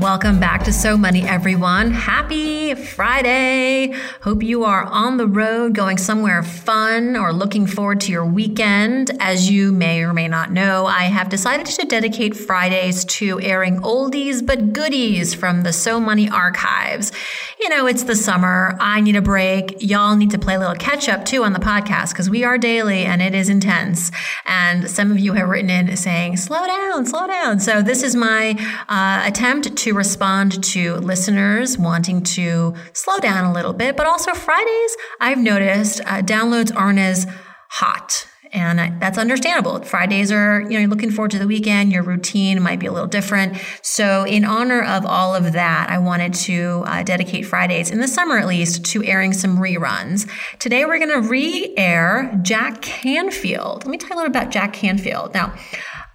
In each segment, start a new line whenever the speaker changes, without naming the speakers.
Welcome back to So Money, everyone. Happy Friday. Hope you are on the road going somewhere fun or looking forward to your weekend. As you may or may not know, I have decided to dedicate Fridays to airing oldies but goodies from the So Money archives. You know, it's the summer. I need a break. Y'all need to play a little catch up too on the podcast because we are daily and it is intense. And some of you have written in saying, slow down, slow down. So this is my uh, attempt to respond to listeners wanting to slow down a little bit, but also Fridays, I've noticed uh, downloads aren't as hot. And that's understandable. Fridays are, you know, you're looking forward to the weekend. Your routine might be a little different. So, in honor of all of that, I wanted to uh, dedicate Fridays, in the summer at least, to airing some reruns. Today, we're going to re air Jack Canfield. Let me tell you a little about Jack Canfield. Now,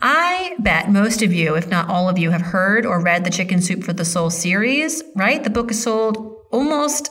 I bet most of you, if not all of you, have heard or read the Chicken Soup for the Soul series, right? The book has sold almost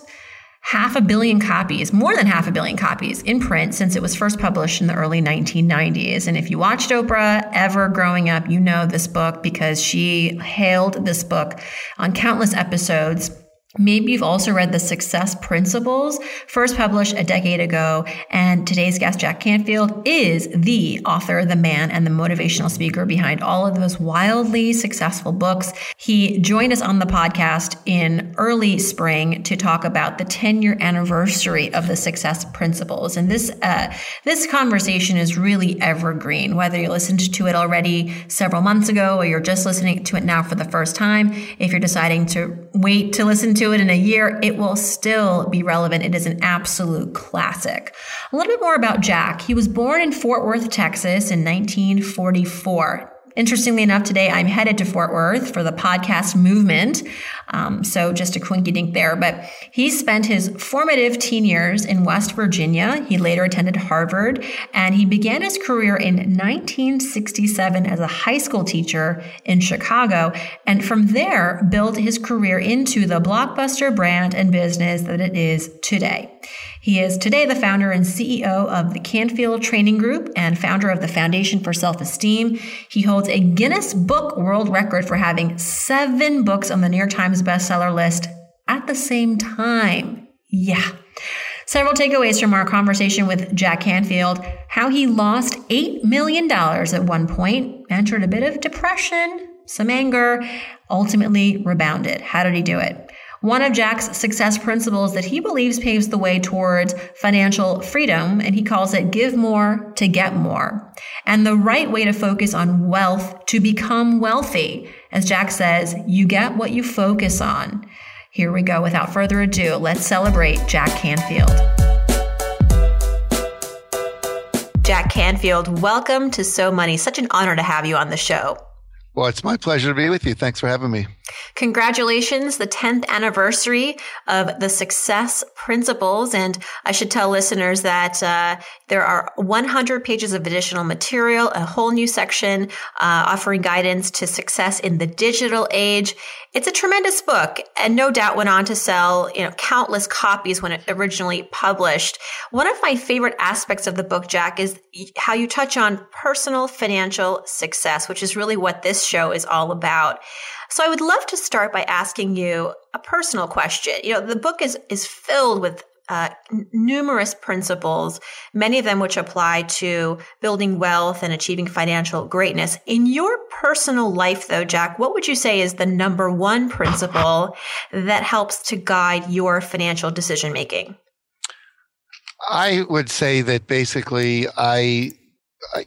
half a billion copies, more than half a billion copies in print since it was first published in the early 1990s. And if you watched Oprah ever growing up, you know this book because she hailed this book on countless episodes Maybe you've also read The Success Principles, first published a decade ago. And today's guest, Jack Canfield, is the author, the man, and the motivational speaker behind all of those wildly successful books. He joined us on the podcast in early spring to talk about the 10 year anniversary of the Success Principles. And this, uh, this conversation is really evergreen, whether you listened to it already several months ago or you're just listening to it now for the first time. If you're deciding to wait to listen to it in a year, it will still be relevant. It is an absolute classic. A little bit more about Jack. He was born in Fort Worth, Texas in 1944. Interestingly enough, today I'm headed to Fort Worth for the podcast movement. Um, so just a quinky dink there. But he spent his formative teen years in West Virginia. He later attended Harvard and he began his career in 1967 as a high school teacher in Chicago. And from there, built his career into the blockbuster brand and business that it is today. He is today the founder and CEO of the Canfield Training Group and founder of the Foundation for Self Esteem. He holds a Guinness Book World Record for having seven books on the New York Times bestseller list at the same time. Yeah. Several takeaways from our conversation with Jack Canfield how he lost $8 million at one point, entered a bit of depression, some anger, ultimately rebounded. How did he do it? One of Jack's success principles that he believes paves the way towards financial freedom, and he calls it give more to get more. And the right way to focus on wealth to become wealthy. As Jack says, you get what you focus on. Here we go. Without further ado, let's celebrate Jack Canfield. Jack Canfield, welcome to So Money. Such an honor to have you on the show.
Well, it's my pleasure to be with you. Thanks for having me.
Congratulations, the 10th anniversary of the Success Principles. And I should tell listeners that uh, there are 100 pages of additional material, a whole new section uh, offering guidance to success in the digital age. It's a tremendous book and no doubt went on to sell, you know, countless copies when it originally published. One of my favorite aspects of the book, Jack, is how you touch on personal financial success, which is really what this show is all about. So I would love to start by asking you a personal question. You know, the book is is filled with uh, numerous principles, many of them which apply to building wealth and achieving financial greatness. In your personal life, though, Jack, what would you say is the number one principle that helps to guide your financial decision making?
I would say that basically, I,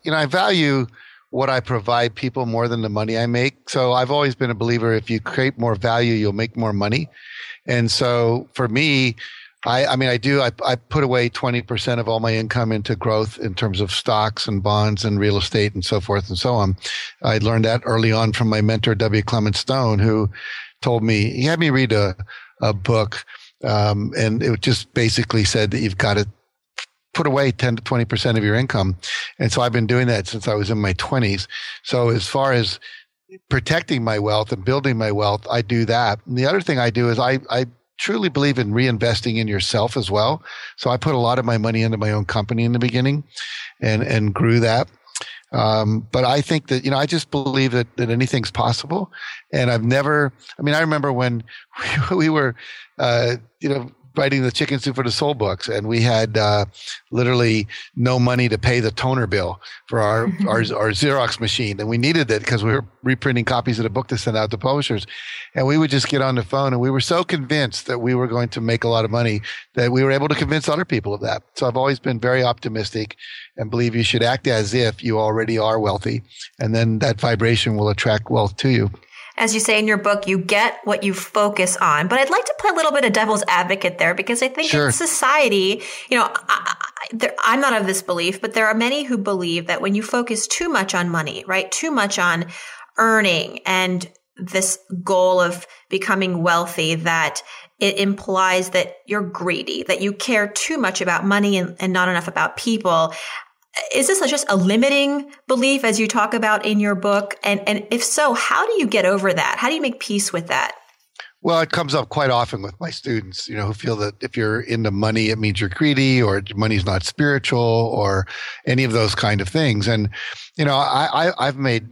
you know, I value what I provide people more than the money I make. So I've always been a believer if you create more value, you'll make more money. And so for me, I, I mean, I do. I, I put away 20% of all my income into growth in terms of stocks and bonds and real estate and so forth and so on. I learned that early on from my mentor, W. Clement Stone, who told me, he had me read a, a book, um, and it just basically said that you've got to put away 10 to 20% of your income. And so I've been doing that since I was in my 20s. So as far as protecting my wealth and building my wealth, I do that. And the other thing I do is I, I truly believe in reinvesting in yourself as well. So I put a lot of my money into my own company in the beginning and, and grew that. Um, but I think that, you know, I just believe that, that anything's possible. And I've never, I mean, I remember when we, we were, uh, you know, writing the chicken soup for the soul books and we had uh, literally no money to pay the toner bill for our, our, our xerox machine and we needed it because we were reprinting copies of the book to send out to publishers. And we would just get on the phone and we were so convinced that we were going to make a lot of money that we were able to convince other people of that. So i've always been very optimistic and believe you should act as if you already are wealthy and then that vibration will attract wealth to you
as you say in your book, you get what you focus on. But I'd like to play a little bit of devil's advocate there because I think sure. in society, you know, I, am not of this belief, but there are many who believe that when you focus too much on money, right, too much on earning and this goal of becoming wealthy, that it implies that you're greedy, that you care too much about money and, and not enough about people is this just a limiting belief as you talk about in your book? And, and if so, how do you get over that? How do you make peace with that?
Well, it comes up quite often with my students, you know, who feel that if you're into money, it means you're greedy or money's not spiritual or any of those kind of things. And, you know, I, I, I've made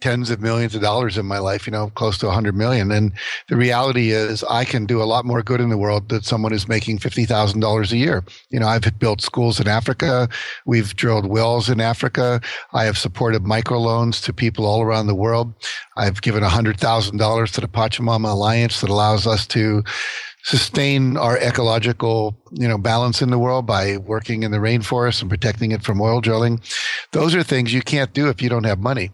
tens of millions of dollars in my life, you know, close to a hundred million. And the reality is I can do a lot more good in the world than someone who's making $50,000 a year. You know, I've built schools in Africa. We've drilled wells in Africa. I have supported microloans to people all around the world. I've given $100,000 to the Pachamama Alliance that allows us to sustain our ecological, you know, balance in the world by working in the rainforest and protecting it from oil drilling. Those are things you can't do if you don't have money.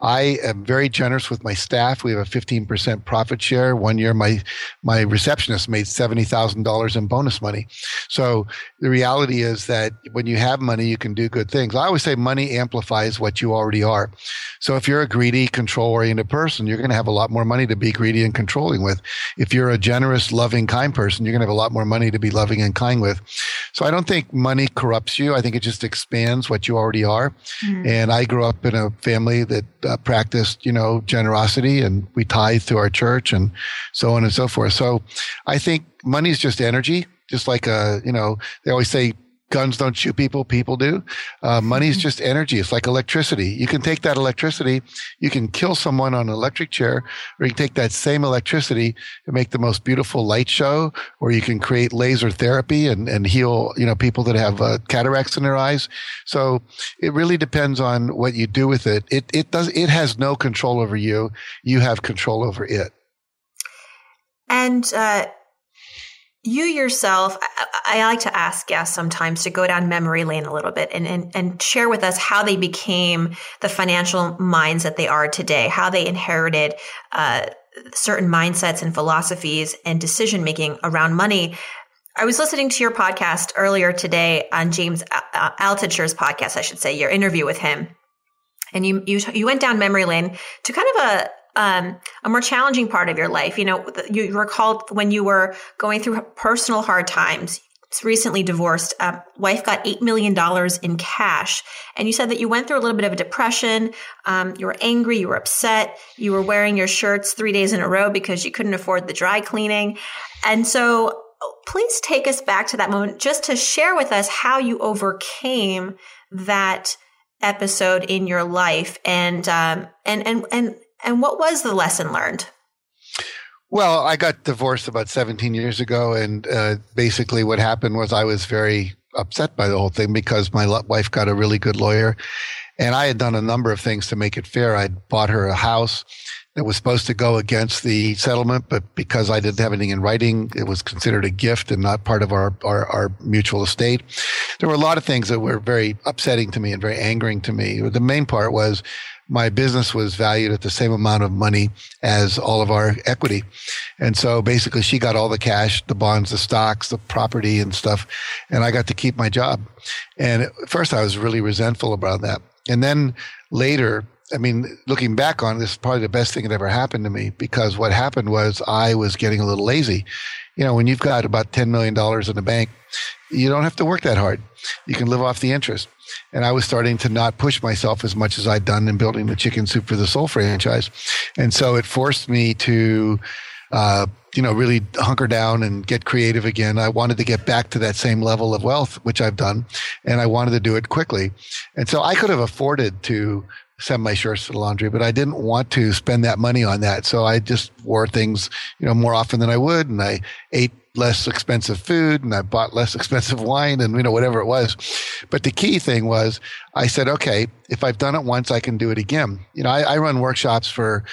I am very generous with my staff. We have a 15% profit share. One year, my, my receptionist made $70,000 in bonus money. So the reality is that when you have money, you can do good things. I always say money amplifies what you already are. So if you're a greedy, control oriented person, you're going to have a lot more money to be greedy and controlling with. If you're a generous, loving, kind person, you're going to have a lot more money to be loving and kind with. So I don't think money corrupts you. I think it just expands what you already are. Mm-hmm. And I grew up in a family that uh, practiced, you know, generosity and we tithe to our church and so on and so forth. So I think money is just energy, just like, uh, you know, they always say guns don't shoot people people do. Uh, money is mm-hmm. just energy. It's like electricity. You can take that electricity you can kill someone on an electric chair or you can take that same electricity and make the most beautiful light show or you can create laser therapy and, and heal you know people that have uh, cataracts in their eyes. So it really depends on what you do with it. It it does it has no control over you. You have control over it.
And uh you yourself, I, I, like to ask guests sometimes to go down memory lane a little bit and, and, and share with us how they became the financial minds that they are today, how they inherited uh, certain mindsets and philosophies and decision making around money. I was listening to your podcast earlier today on James Altucher's podcast, I should say, your interview with him. And you, you, you went down memory lane to kind of a, um, a more challenging part of your life. You know, you recall when you were going through personal hard times. Recently divorced, uh, wife got eight million dollars in cash, and you said that you went through a little bit of a depression. Um, you were angry, you were upset, you were wearing your shirts three days in a row because you couldn't afford the dry cleaning, and so please take us back to that moment just to share with us how you overcame that episode in your life and um, and and and and what was the lesson learned?
Well, I got divorced about 17 years ago. And uh, basically, what happened was I was very upset by the whole thing because my wife got a really good lawyer And I had done a number of things to make it fair. I'd bought her a house that was supposed to go against the settlement, but because I didn't have anything in writing, it was considered a gift and not part of our, our, our mutual estate. There were a lot of things that were very upsetting to me and very angering to me. The main part was my business was valued at the same amount of money as all of our equity. And so basically she got all the cash, the bonds, the stocks, the property and stuff. And I got to keep my job. And at first I was really resentful about that. And then later, I mean, looking back on this, is probably the best thing that ever happened to me because what happened was I was getting a little lazy. You know, when you've got about $10 million in the bank, you don't have to work that hard. You can live off the interest and I was starting to not push myself as much as I'd done in building the Chicken Soup for the Soul franchise, and so it forced me to. Uh, you know, really hunker down and get creative again. I wanted to get back to that same level of wealth, which I've done, and I wanted to do it quickly. And so I could have afforded to send my shirts to the laundry, but I didn't want to spend that money on that. So I just wore things, you know, more often than I would. And I ate less expensive food and I bought less expensive wine and, you know, whatever it was. But the key thing was I said, okay, if I've done it once, I can do it again. You know, I, I run workshops for,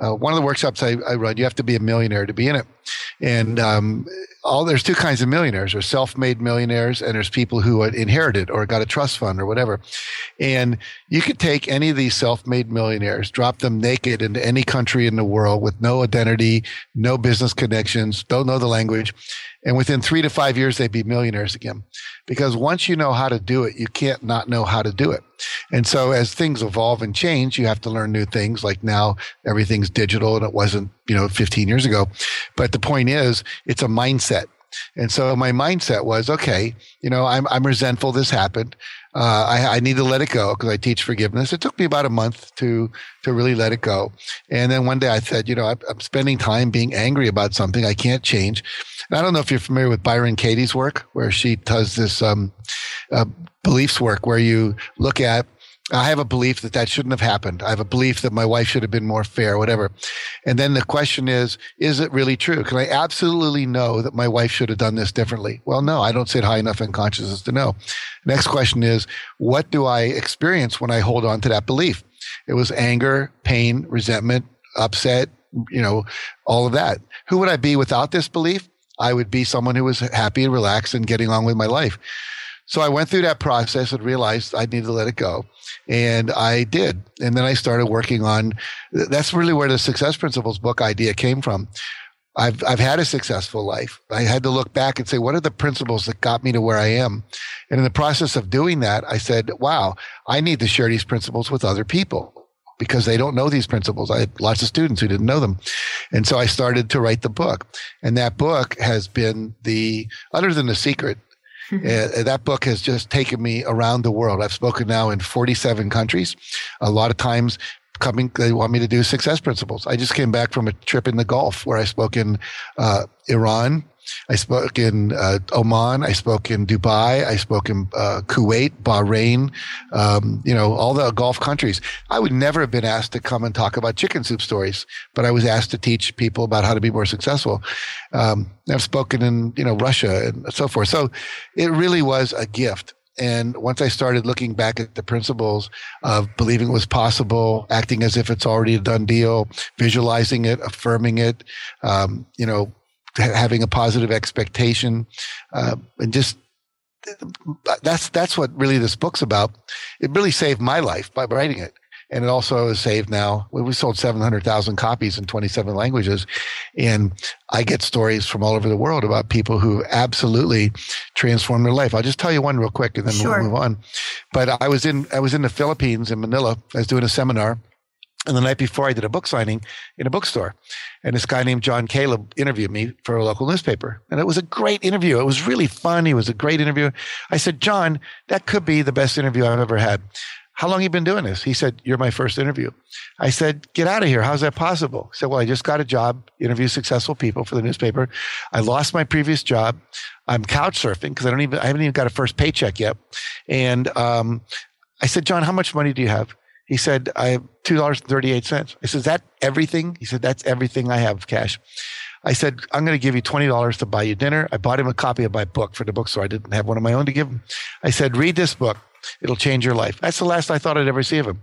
uh, one of the workshops I, I, run, you have to be a millionaire to be in it. And um, all there's two kinds of millionaires. There's self-made millionaires, and there's people who inherited or got a trust fund or whatever. And you could take any of these self-made millionaires, drop them naked into any country in the world with no identity, no business connections, don't know the language, and within three to five years, they'd be millionaires again. Because once you know how to do it, you can't not know how to do it. And so as things evolve and change, you have to learn new things. Like now everything's digital and it wasn't, you know, 15 years ago. But the point is, it's a mindset. And so my mindset was, okay, you know, I'm, I'm resentful this happened. Uh, I, I, need to let it go because I teach forgiveness. It took me about a month to to really let it go. And then one day I said, you know, I'm, I'm spending time being angry about something I can't change. And I don't know if you're familiar with Byron Katie's work, where she does this um, uh, beliefs work, where you look at I have a belief that that shouldn't have happened. I have a belief that my wife should have been more fair, whatever. And then the question is, is it really true? Can I absolutely know that my wife should have done this differently? Well, no, I don't sit high enough in consciousness to know. Next question is, what do I experience when I hold on to that belief? It was anger, pain, resentment, upset, you know, all of that. Who would I be without this belief? I would be someone who was happy and relaxed and getting on with my life. So I went through that process and realized I needed to let it go. And I did. And then I started working on that's really where the Success Principles book idea came from. I've, I've had a successful life. I had to look back and say, what are the principles that got me to where I am? And in the process of doing that, I said, wow, I need to share these principles with other people because they don't know these principles. I had lots of students who didn't know them. And so I started to write the book. And that book has been the, other than the secret, uh, that book has just taken me around the world. I've spoken now in 47 countries. A lot of times coming, they want me to do success principles. I just came back from a trip in the Gulf where I spoke in uh, Iran, I spoke in uh, Oman. I spoke in Dubai. I spoke in uh, Kuwait, Bahrain, um, you know, all the Gulf countries. I would never have been asked to come and talk about chicken soup stories, but I was asked to teach people about how to be more successful. Um, I've spoken in, you know, Russia and so forth. So it really was a gift. And once I started looking back at the principles of believing it was possible, acting as if it's already a done deal, visualizing it, affirming it, um, you know, having a positive expectation, uh, and just that's that's what really this book's about. It really saved my life by writing it, and it also has saved now. We sold seven hundred thousand copies in twenty seven languages, and I get stories from all over the world about people who absolutely transformed their life. I'll just tell you one real quick, and then sure. we'll move on. But I was in I was in the Philippines in Manila. I was doing a seminar and the night before, I did a book signing in a bookstore. And this guy named John Calub interviewed me for a local newspaper. And it was a great interview. It was really fun. He was a great interview. I said, John, that could be the best interview I've ever had. How long you been doing this? He said, You're my first interview. I said, Get out of here. How's that possible? He said, Well, I just got a job, interview successful people for the newspaper. I lost my previous job. I'm couch surfing because I don't even I haven't even got a first paycheck yet. And um, I said, John, how much money do you have? He said, I have $2.38. I said, Is that everything? He said, That's everything I have cash. I said, I'm going to give you $20 to buy you dinner. I bought him a copy of my book for the bookstore. I didn't have one of my own to give him. I said, read this book. It'll change your life. That's the last I thought I'd ever see of him.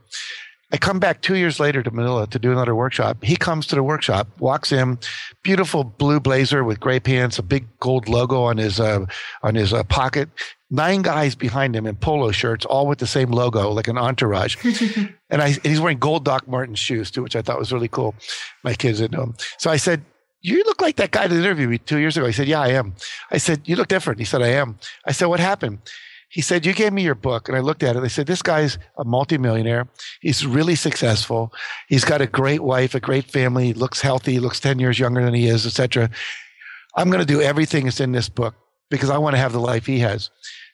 I come back two years later to Manila to do another workshop. He comes to the workshop, walks in, beautiful blue blazer with gray pants, a big gold logo on his uh, on his uh, pocket. Nine guys behind him in polo shirts, all with the same logo, like an entourage. and I, and he's wearing gold Doc Martens shoes too, which I thought was really cool. My kids didn't know him, so I said, you look like that guy that interviewed me two years ago. He said, Yeah, I am. I said, You look different. He said, I am. I said, What happened? He said, You gave me your book. And I looked at it. I said, This guy's a multimillionaire. He's really successful. He's got a great wife, a great family, he looks healthy, he looks 10 years younger than he is, etc. I'm going to do everything that's in this book because I want to have the life he has.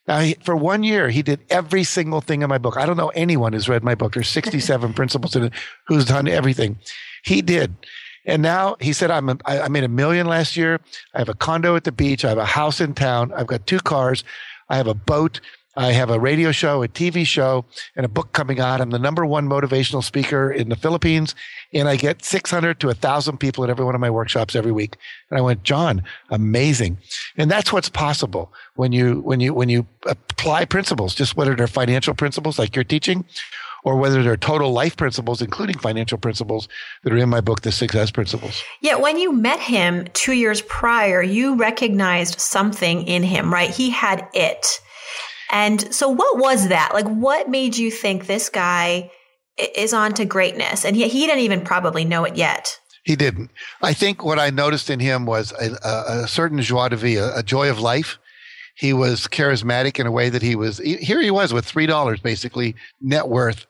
Now, he, for one year, he did every single thing in my book. I don't know anyone who's read my book. There's 67 principles in it who's done everything. He did. And now he said, I'm a, I made a million last year. I have a condo at the beach. I have a house in town. I've got two cars. I have a boat. I have a radio show, a TV show, and a book coming out. I'm the number one motivational speaker in the Philippines, and I get 600 to 1,000 people at every one of my workshops every week. And I went, John, amazing. And that's what's possible when you when you when you apply principles, just whether they're financial principles like you're teaching, or whether they're total life principles, including financial principles that are in my book, The Success Principles.
Yeah, when you met him two years prior, you recognized something in him, right? He had it. And so what was that? Like, what made you think this guy is on to greatness? And he, he didn't even probably know it yet.
He didn't. I think what I noticed in him was a, a, certain joie de vivre, a, a joy of life he was charismatic in a way that he was here he was with three dollars basically net worth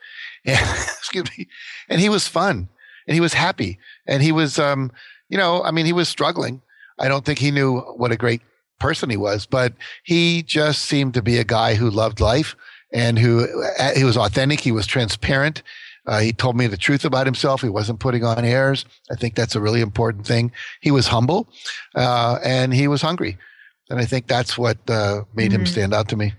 and, excuse me and he was fun and he was happy and he was um you know i mean he was struggling i don't think he knew what a great person he was but he just seemed to be a guy who loved life and who uh, he was authentic he was transparent uh, he told me the truth about himself. He wasn't putting on airs. I think that's a really important thing. He was humble, uh, and he was hungry. And I think that's what uh, made mm-hmm. him stand out to me.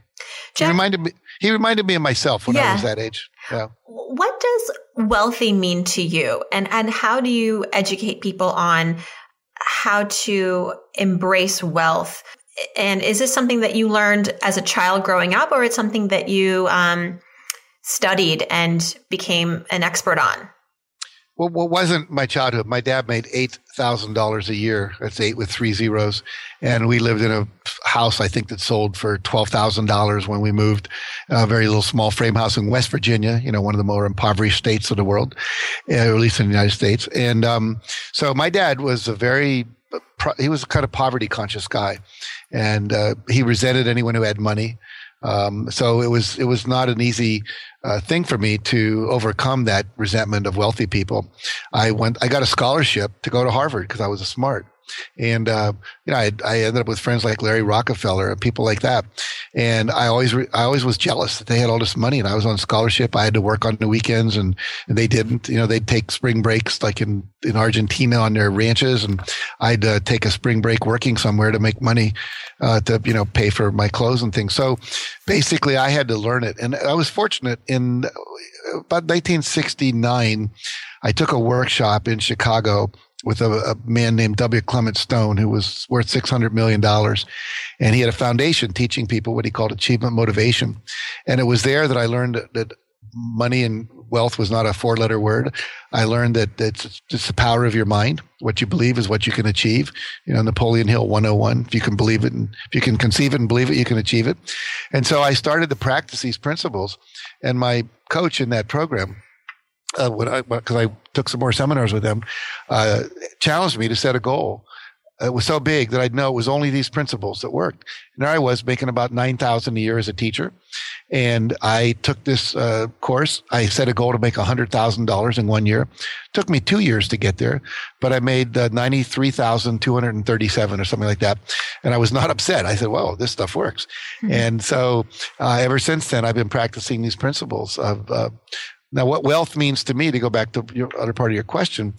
Jack, he reminded me. He reminded me of myself when yeah. I was that age. Yeah.
What does wealthy mean to you, and and how do you educate people on how to embrace wealth? And is this something that you learned as a child growing up, or it's something that you um, studied and became an expert on?
Well, what wasn't my childhood? My dad made eight thousand dollars a year. That's eight with three zeros, and we lived in a house I think that sold for twelve thousand dollars when we moved. A very little small frame house in West Virginia. You know, one of the more impoverished states of the world, uh, or at least in the United States. And um, so my dad was a very he was a kind of poverty conscious guy, and uh, he resented anyone who had money. Um, so it was it was not an easy uh, thing for me to overcome that resentment of wealthy people. I went I got a scholarship to go to Harvard because I was a smart. And uh, you know, I, I, ended up with friends like Larry Rockefeller and people like that. And I always, re- I always was jealous that they had all this money, and I was on scholarship. I had to work on the weekends, and, and they didn't. You know, they'd take spring breaks like in in Argentina on their ranches, and I'd uh, take a spring break working somewhere to make money uh, to you know pay for my clothes and things. So basically, I had to learn it, and I was fortunate in about 1969. I took a workshop in Chicago with a, a, man named W. Clement Stone, who was worth $600 million. And he had a foundation teaching people what he called achievement motivation. And it was there that I learned that, money and wealth was not a four letter word. I learned that it's just the power of your mind. What you believe is what you can achieve. You know, Napoleon Hill 101. If you can believe it and if you can conceive it and believe it, you can achieve it. And so I started to practice these principles. And my coach in that program, uh, when I because I took some more seminars with them, uh, challenged me to set a goal. It was so big that I'd know it was only these principles that worked. And there I was making about nine thousand a year as a teacher, and I took this uh, course. I set a goal to make hundred thousand dollars in one year. It took me two years to get there, but I made uh, ninety three thousand two hundred and thirty seven or something like that. And I was not upset. I said, "Well, this stuff works." Mm-hmm. And so uh, ever since then, I've been practicing these principles of uh, now, what wealth means to me, to go back to your other part of your question,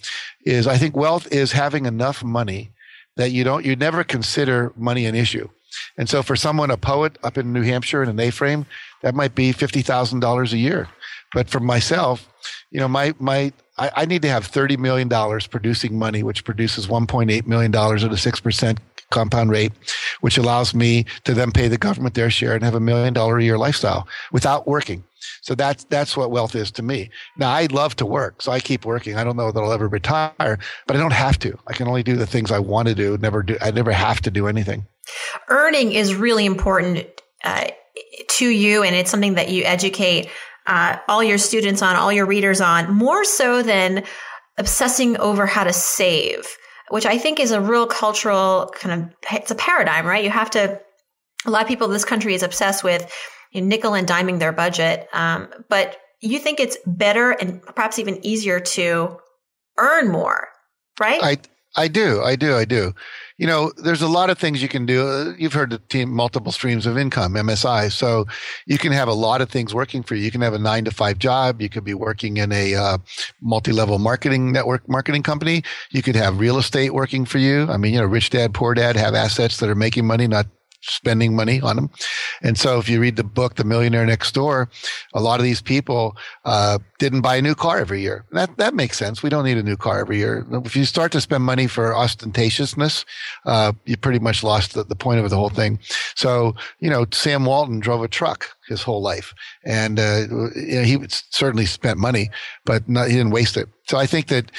is I think wealth is having enough money that you don't, you never consider money an issue. And so for someone, a poet up in New Hampshire in an A-frame, that might be $50,000 a year. But for myself, you know, my my I, need to have thirty million dollars producing money, which produces one point eight million dollars at a six percent compound rate, which allows me to then pay the government their share and have a million dollar a year lifestyle without working. So that's that's what wealth is to me. Now I love to work, so I keep working. I don't know that I'll ever retire, but I don't have to. I can only do the things I want to do. Never do. I never have to do anything.
Earning is really important uh, to you, and it's something that you educate uh, all your students on, all your readers on, more so than obsessing over how to save, which I think is a real cultural kind of it's a paradigm, right? You have to. A lot of people in this country is obsessed with you know, nickel and diming their budget. Um, but you think it's better and perhaps even easier to earn more, right?
I I do, I do, I do. You know, there's a lot of things you can do. You've heard the team multiple streams of income, MSI. So you can have a lot of things working for you. You can have a nine to five job. You could be working in a uh, multi-level marketing network marketing company. You could have real estate working for you. I mean, you know, rich dad, poor dad have assets that are making money, not spending money on them. And so if you read the book, The Millionaire Next Door, a lot of these people uh, didn't buy a new car every year. That, that makes sense. We don't need a new car every year. If you start to spend money for ostentatiousness, uh, you pretty much lost the, the point of the whole thing. So, you know, Sam Walton drove a truck his whole life. And uh, you know, he certainly spent money, but not, he didn't waste it. So I think that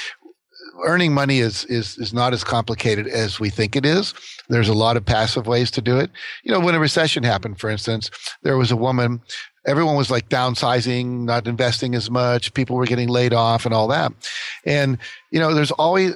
earning money is is is not as complicated as we think it is. There's a lot of passive ways to do it. You know, when a recession happened, for instance, there was a woman. Everyone was like downsizing, not investing as much. People were getting laid off and all that. And you know, there's always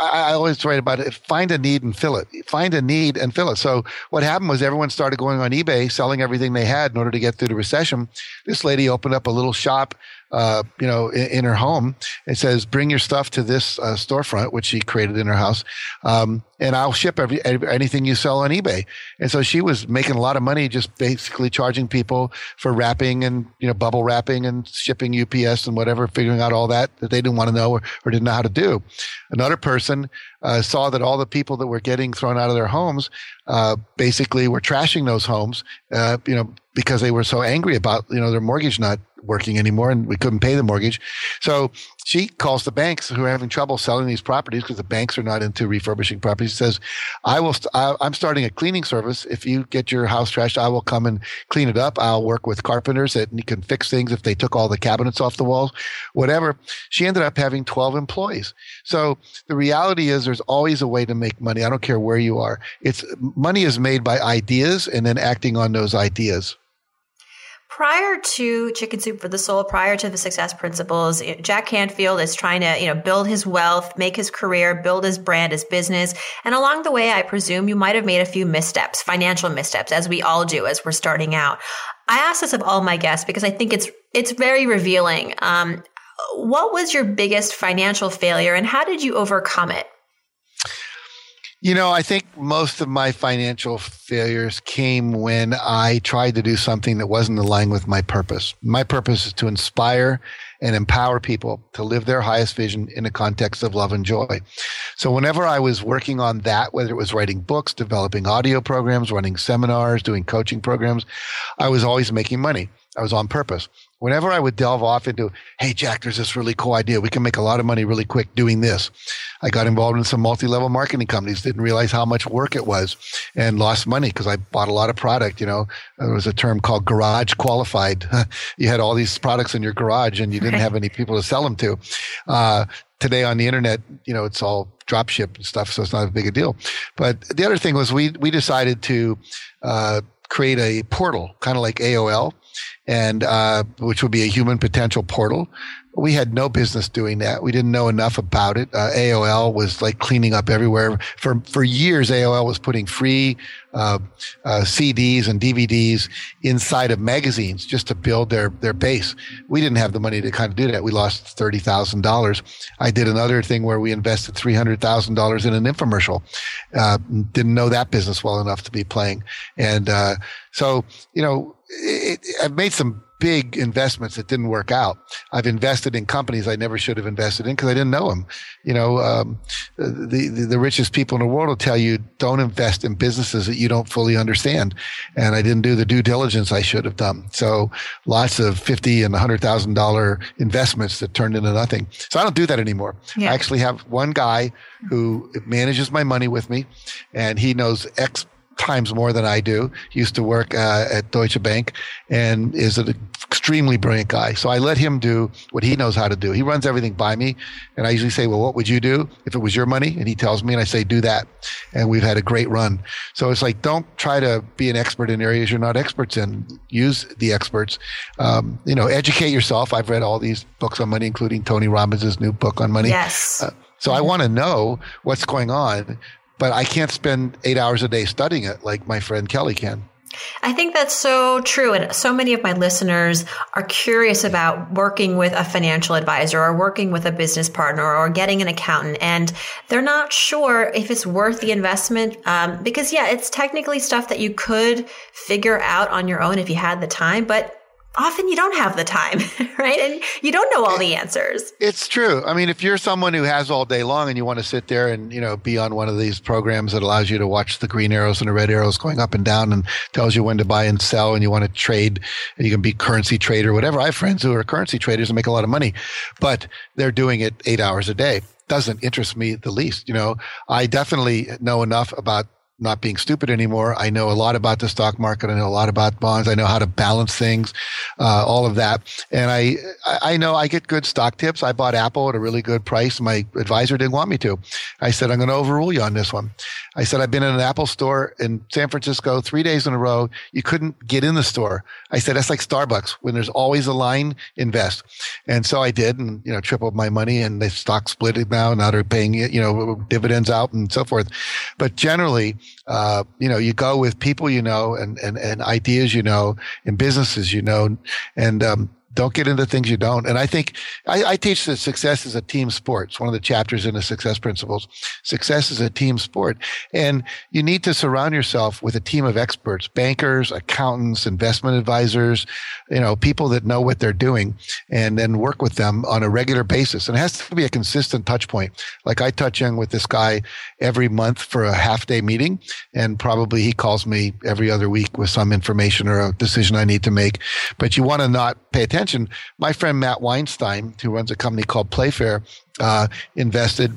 I, always write about it. Find a need and fill it. Find a need and fill it. So what happened was everyone started going on eBay, selling everything they had in order to get through the recession. This lady opened up a little shop uh, you know, in, in, her home. It says, "Bring your stuff to this uh, storefront," which she created in her house, um, and I'll ship every, every, anything you sell on eBay. And so she was making a lot of money just basically charging people for wrapping and you know bubble wrapping and shipping UPS and whatever, figuring out all that that they didn't want to know or, or didn't know how to do. Another person uh, saw that all the people that were getting thrown out of their homes uh, basically were trashing those homes, uh, you know, because they were so angry about you know their mortgage not working anymore and we couldn't pay the mortgage. So she calls the banks who are having trouble selling these properties because the banks are not into refurbishing properties. Says, "I will. St- I, I'm starting a cleaning service. If you get your house trashed, I will come and clean it up. I'll work with carpenters that can fix things if they took all the cabinets off the walls, whatever." She ended up having 12 employees. So the reality is, there's always a way to make money. I don't care where you are. It's money is made by ideas and then acting on those ideas
prior to Chicken Soup for the Soul, prior to the Success Principles, Jack Canfield is trying to, you know, build his wealth, make his career, build his brand, his business. And along the way, I presume you might have made a few missteps, financial missteps, as we all do as we're starting out. I ask this of all my guests because I think it's it's very revealing. Um, what was your biggest financial failure, and how did you overcome it?
You know, I think most of my financial failures came when I tried to do something that wasn't aligned with my purpose. My purpose is to inspire and empower people to live their highest vision in a context of love and joy. So whenever I was working on that, whether it was writing books, developing audio programs, running seminars, doing coaching programs, I was always making money. I was on purpose whenever I would delve off into, hey, Jack, there's this really cool idea. We can make a lot of money really quick doing this. I got involved in some multi level marketing companies, didn't realize how much work it was and lost money because I bought a lot of product. You know, there was a term called garage qualified. you had all these products in your garage and you didn't have any people to sell them to. Uh, today on the internet, you know, it's all drop ship and stuff, so it's not a big a deal. But the other thing was we we decided to uh, create a portal, kind of like AOL, and uh, which would be a human potential portal. We had no business doing that. We didn't know enough about it. Uh, AOL was like cleaning up everywhere for for years. AOL was putting free uh, uh CDs and DVDs inside of magazines just to build their their base. We didn't have the money to kind of do that. We lost thirty thousand dollars. I did another thing where we invested three hundred thousand dollars in an infomercial. Uh, didn't know that business well enough to be playing, and uh, so you know it, I've made some big investments that didn't work out. I've invested in companies I never should have invested in because I didn't know them. You know, um, the, the, the richest people in the world will tell you don't invest in businesses that you don't fully understand. And I didn't do the due diligence I should have done. So lots of fifty and hundred thousand dollar investments that turned into nothing. So I don't do that anymore. Yeah. I actually have one guy who manages my money with me, and he knows X times more than I do. He used to work uh, at Deutsche Bank and is an extremely brilliant guy. So I let him do what he knows how to do. He runs everything by me. And I usually say, well, what would you do if it was your money? And he tells me and I say, do that. And we've had a great run. So it's like, don't try to be an expert in areas you're not experts in. Use the experts. Um, you know, educate yourself. I've read all these books on money, including Tony Robbins' new book on money.
Yes. Uh,
so I want to know what's going on but I can't spend eight hours a day studying it like my friend Kelly can.
I think that's so true. And so many of my listeners are curious about working with a financial advisor or working with a business partner or getting an accountant. And they're not sure if it's worth the investment. Um, because, yeah, it's technically stuff that you could figure out on your own if you had the time. But often you don't have the time, right? And you don't know all the answers.
It's true. I mean, if you're someone who has all day long and you want to sit there and, you know, be on one of these programs that allows you to watch the green arrows and the red arrows going up and down and tells you when to buy and sell and you want to trade and you can be currency trader, or whatever. I have friends who are currency traders and make a lot of money, but they're doing it eight hours a day. Doesn't interest me the least. You know, I definitely know enough about not being stupid anymore. I know a lot about the stock market. I know a lot about bonds. I know how to balance things, uh, all of that. And I, I know I get good stock tips. I bought Apple at a really good price. My advisor didn't want me to. I said, I'm going to overrule you on this one. I said, I've been in an Apple store in San Francisco three days in a row. You couldn't get in the store. I said, that's like Starbucks. When there's always a line, invest. And so I did and, you know, tripled my money and the stock split it now. And now they're paying, you know, dividends out and so forth. But generally, uh, you know, you go with people you know and, and, and ideas you know and businesses you know. And, um, don't get into things you don't. And I think I, I, teach that success is a team sport. It's one of the chapters in the success principles. Success is a team sport. And you need to surround yourself with a team of experts, bankers, accountants, investment advisors, you know, people that know what they're doing and then work with them on a regular basis. And it has to be a consistent touch point. Like I touch in with this guy every month for a half day meeting and probably he calls me every other week with some information or a decision I need to make. But you want to not pay attention mentioned, my friend Matt Weinstein, who runs a company called Playfair, uh, invested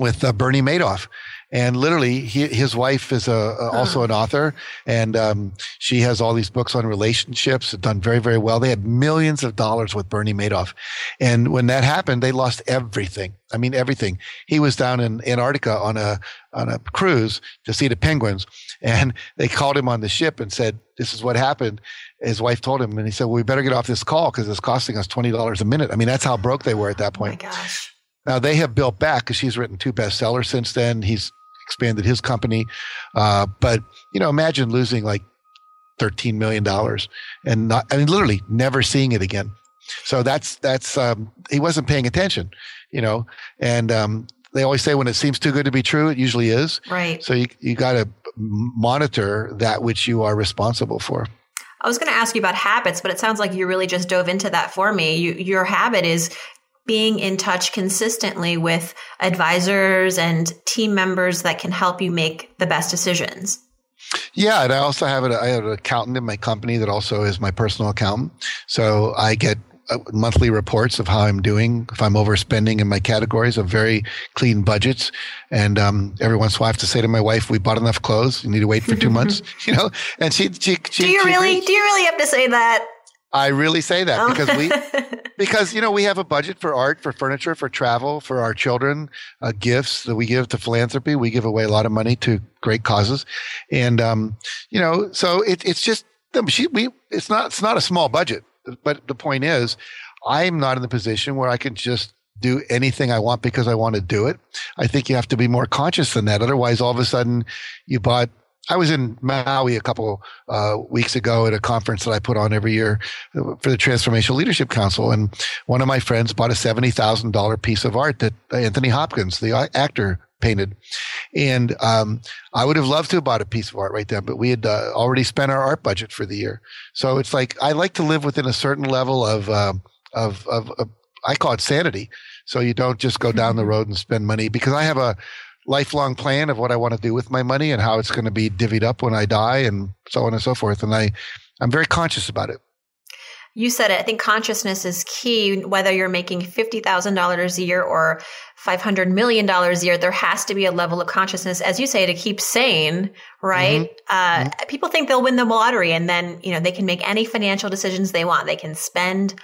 with uh, Bernie Madoff. And literally, he, his wife is a, a, also an author, and um, she has all these books on relationships. Done very, very well. They had millions of dollars with Bernie Madoff, and when that happened, they lost everything. I mean, everything. He was down in Antarctica on a on a cruise to see the penguins, and they called him on the ship and said, "This is what happened." His wife told him, and he said, "Well, we better get off this call because it's costing us twenty dollars a minute." I mean, that's how broke they were at that point.
Oh my gosh!
Now they have built back because she's written two bestsellers since then. He's expanded his company, uh, but you know, imagine losing like thirteen million dollars and not, I mean, literally never seeing it again. So that's that's um, he wasn't paying attention, you know, and um, they always say when it seems too good to be true, it usually is.
Right.
So you you got to monitor that which you are responsible for.
I was going to ask you about habits, but it sounds like you really just dove into that for me. You, your habit is being in touch consistently with advisors and team members that can help you make the best decisions.
Yeah, and I also have, a, I have an accountant in my company that also is my personal accountant. So I get monthly reports of how I'm doing, if I'm overspending in my categories of very clean budgets. And um, every once in a while, I have to say to my wife, "We bought enough clothes. You need to wait for two months." You know, and she, she, she
do you
she
really, agrees. do you really have to say that?
I really say that oh. because we, because you know, we have a budget for art, for furniture, for travel, for our children, uh, gifts that we give to philanthropy. We give away a lot of money to great causes, and um, you know, so it, it's just she, we. It's not. It's not a small budget but the point is, I'm not in the position where I can just do anything I want because I want to do it. I think you have to be more conscious than that. Otherwise, all of a sudden, you bought. I was in Maui a couple uh, weeks ago at a conference that I put on every year for the Transformational Leadership Council, and one of my friends bought a seventy thousand dollar piece of art that Anthony Hopkins, the actor, painted. And um, I would have loved to have bought a piece of art right then, but we had uh, already spent our art budget for the year. So it's like I like to live within a certain level of, um, of, of, of I call it sanity. So you don't just go down the mm-hmm. road and spend money because I have a lifelong plan of what I want to do with my money and how it's going to be divvied up when I die and so on and so forth. And I, I'm very conscious about it.
You said it. I think consciousness is key. Whether you're making fifty thousand dollars a year or five hundred million dollars a year, there has to be a level of consciousness, as you say, to keep sane. Right? Mm-hmm. Uh, mm-hmm. People think they'll win the lottery, and then you know they can make any financial decisions they want. They can spend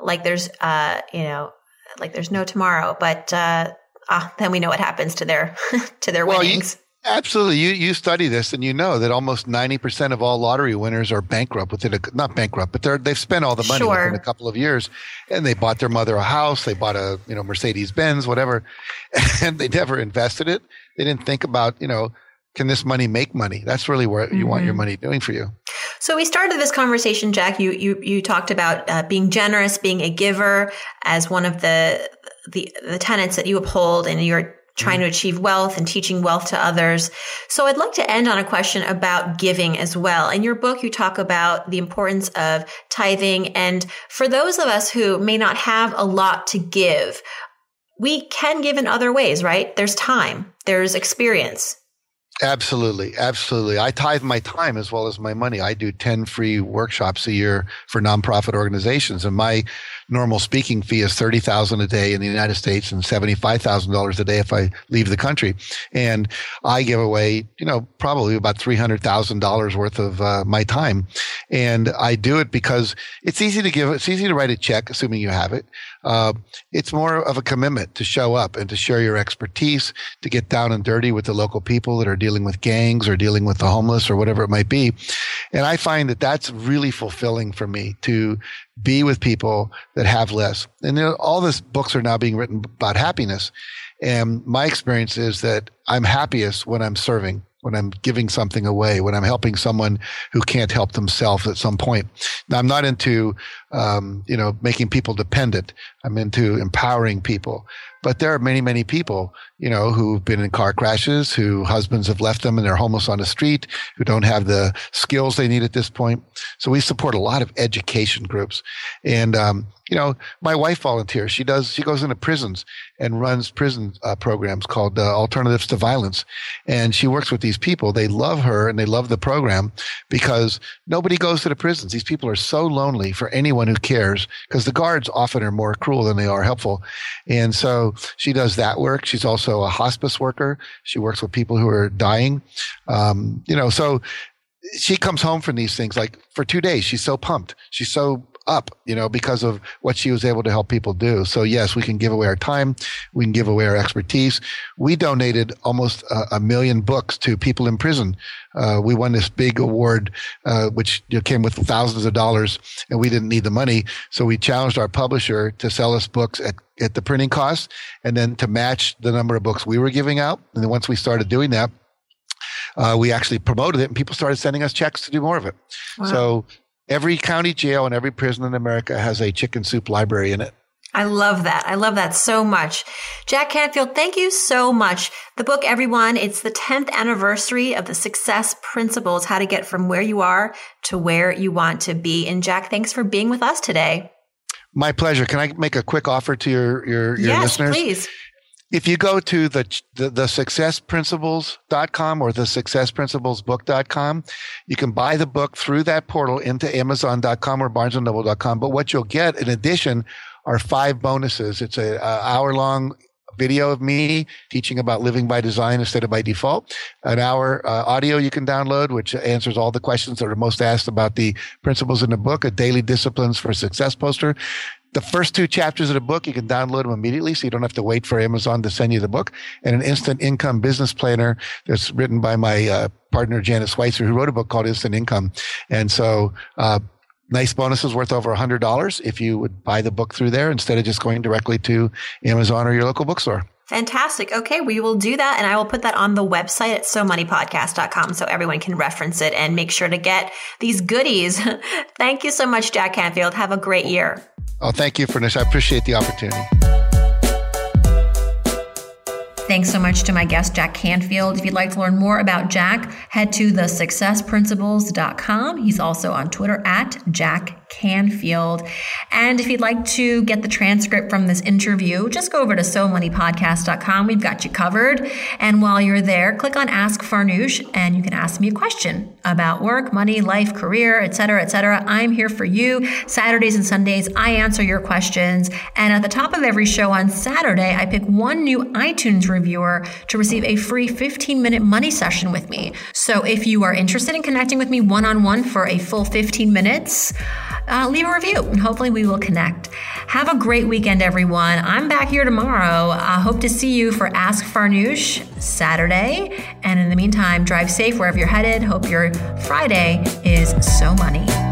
like there's, uh, you know, like there's no tomorrow. But uh, ah, then we know what happens to their to their well, winnings.
You, absolutely, you you study this and you know that almost ninety percent of all lottery winners are bankrupt within a not bankrupt, but they're they've spent all the money sure. within a couple of years, and they bought their mother a house, they bought a you know Mercedes Benz, whatever, and they never invested it. They didn't think about you know can this money make money? That's really what you mm-hmm. want your mm-hmm. money doing for you.
So we started this conversation, Jack. You you you talked about uh, being generous, being a giver, as one of the the the tenets that you uphold, and you're trying to mm-hmm. achieve wealth and teaching wealth to others. So I'd like to end on a question about giving as well. In your book, you talk about the importance of tithing. And for those of us who may not have a lot to give, we can give in other ways, right? There's time, there's experience,
Absolutely. Absolutely. I tithe my time as well as my money. I do 10 free workshops a year for nonprofit organizations and my normal speaking fee is 30,000 a day in the United States and $75,000 a day if I leave the country. And I give away, you know, probably about $300,000 worth of uh, my time. And I do it because it's easy to give, it's easy to write a check, assuming you have it. Uh, it's more of a commitment to show up and to share your expertise, to get down and dirty with the local people that are dealing with gangs or dealing with the homeless or whatever it might be. And I find that that's really fulfilling for me to be with people that have less. And you know, all these books are now being written about happiness. And my experience is that I'm happiest when I'm serving, when I'm giving something away, when I'm helping someone who can't help themselves at some point. Now, I'm not into, um, you know, making people dependent. I'm into empowering people. But there are many, many people, you know, who've been in car crashes, who husbands have left them and they're homeless on the street, who don't have the skills they need at this point. So we support a lot of education groups. And, um, you know, my wife volunteers. She does, she goes into prisons and runs prison uh, programs called uh, Alternatives to Violence. And she works with these people. They love her and they love the program because nobody goes to the prisons. These people are so lonely for anyone who cares because the guards often are more cruel than they are helpful. And so she does that work. She's also a hospice worker. She works with people who are dying. Um, you know, so she comes home from these things like for two days. She's so pumped. She's so up, you know, because of what she was able to help people do. So yes, we can give away our time. We can give away our expertise. We donated almost a, a million books to people in prison. Uh, we won this big award, uh, which you know, came with thousands of dollars and we didn't need the money. So we challenged our publisher to sell us books at, at the printing cost and then to match the number of books we were giving out. And then once we started doing that, uh, we actually promoted it and people started sending us checks to do more of it. Wow. So every county jail and every prison in America has a chicken soup library in it.
I love that. I love that so much. Jack Canfield, thank you so much. The book, everyone, it's the 10th anniversary of the success principles, how to get from where you are to where you want to be. And Jack, thanks for being with us today.
My pleasure. Can I make a quick offer to your, your, your
yes,
listeners?
please
if you go to the, the, the successprinciples.com or the successprinciplesbook.com, you can buy the book through that portal into amazon.com or barnesandnoble.com. But what you'll get in addition are five bonuses. It's a, a hour long video of me teaching about living by design instead of by default. An hour uh, audio you can download, which answers all the questions that are most asked about the principles in the book. A daily disciplines for success poster the first two chapters of the book, you can download them immediately so you don't have to wait for Amazon to send you the book. And an instant income business planner that's written by my uh, partner, Janet Switzer, who wrote a book called Instant Income. And so, uh, nice bonuses worth over $100 if you would buy the book through there instead of just going directly to Amazon or your local bookstore.
Fantastic. Okay, we will do that. And I will put that on the website at somoneypodcast.com so everyone can reference it and make sure to get these goodies. Thank you so much, Jack Canfield. Have a great year.
Oh, thank you for this. I appreciate the opportunity.
Thanks so much to my guest, Jack Canfield. If you'd like to learn more about Jack, head to thesuccessprinciples.com. He's also on Twitter at Jack Canfield. And if you'd like to get the transcript from this interview, just go over to somoneypodcast.com. We've got you covered. And while you're there, click on Ask Farnoosh and you can ask me a question about work, money, life, career, etc., etc. I'm here for you. Saturdays and Sundays, I answer your questions. And at the top of every show on Saturday, I pick one new iTunes reviewer to receive a free 15 minute money session with me. So if you are interested in connecting with me one on one for a full 15 minutes, uh, leave a review and hopefully we will connect. Have a great weekend, everyone. I'm back here tomorrow. I hope to see you for Ask Farnoosh Saturday. And in the meantime, drive safe wherever you're headed. Hope your Friday is so money.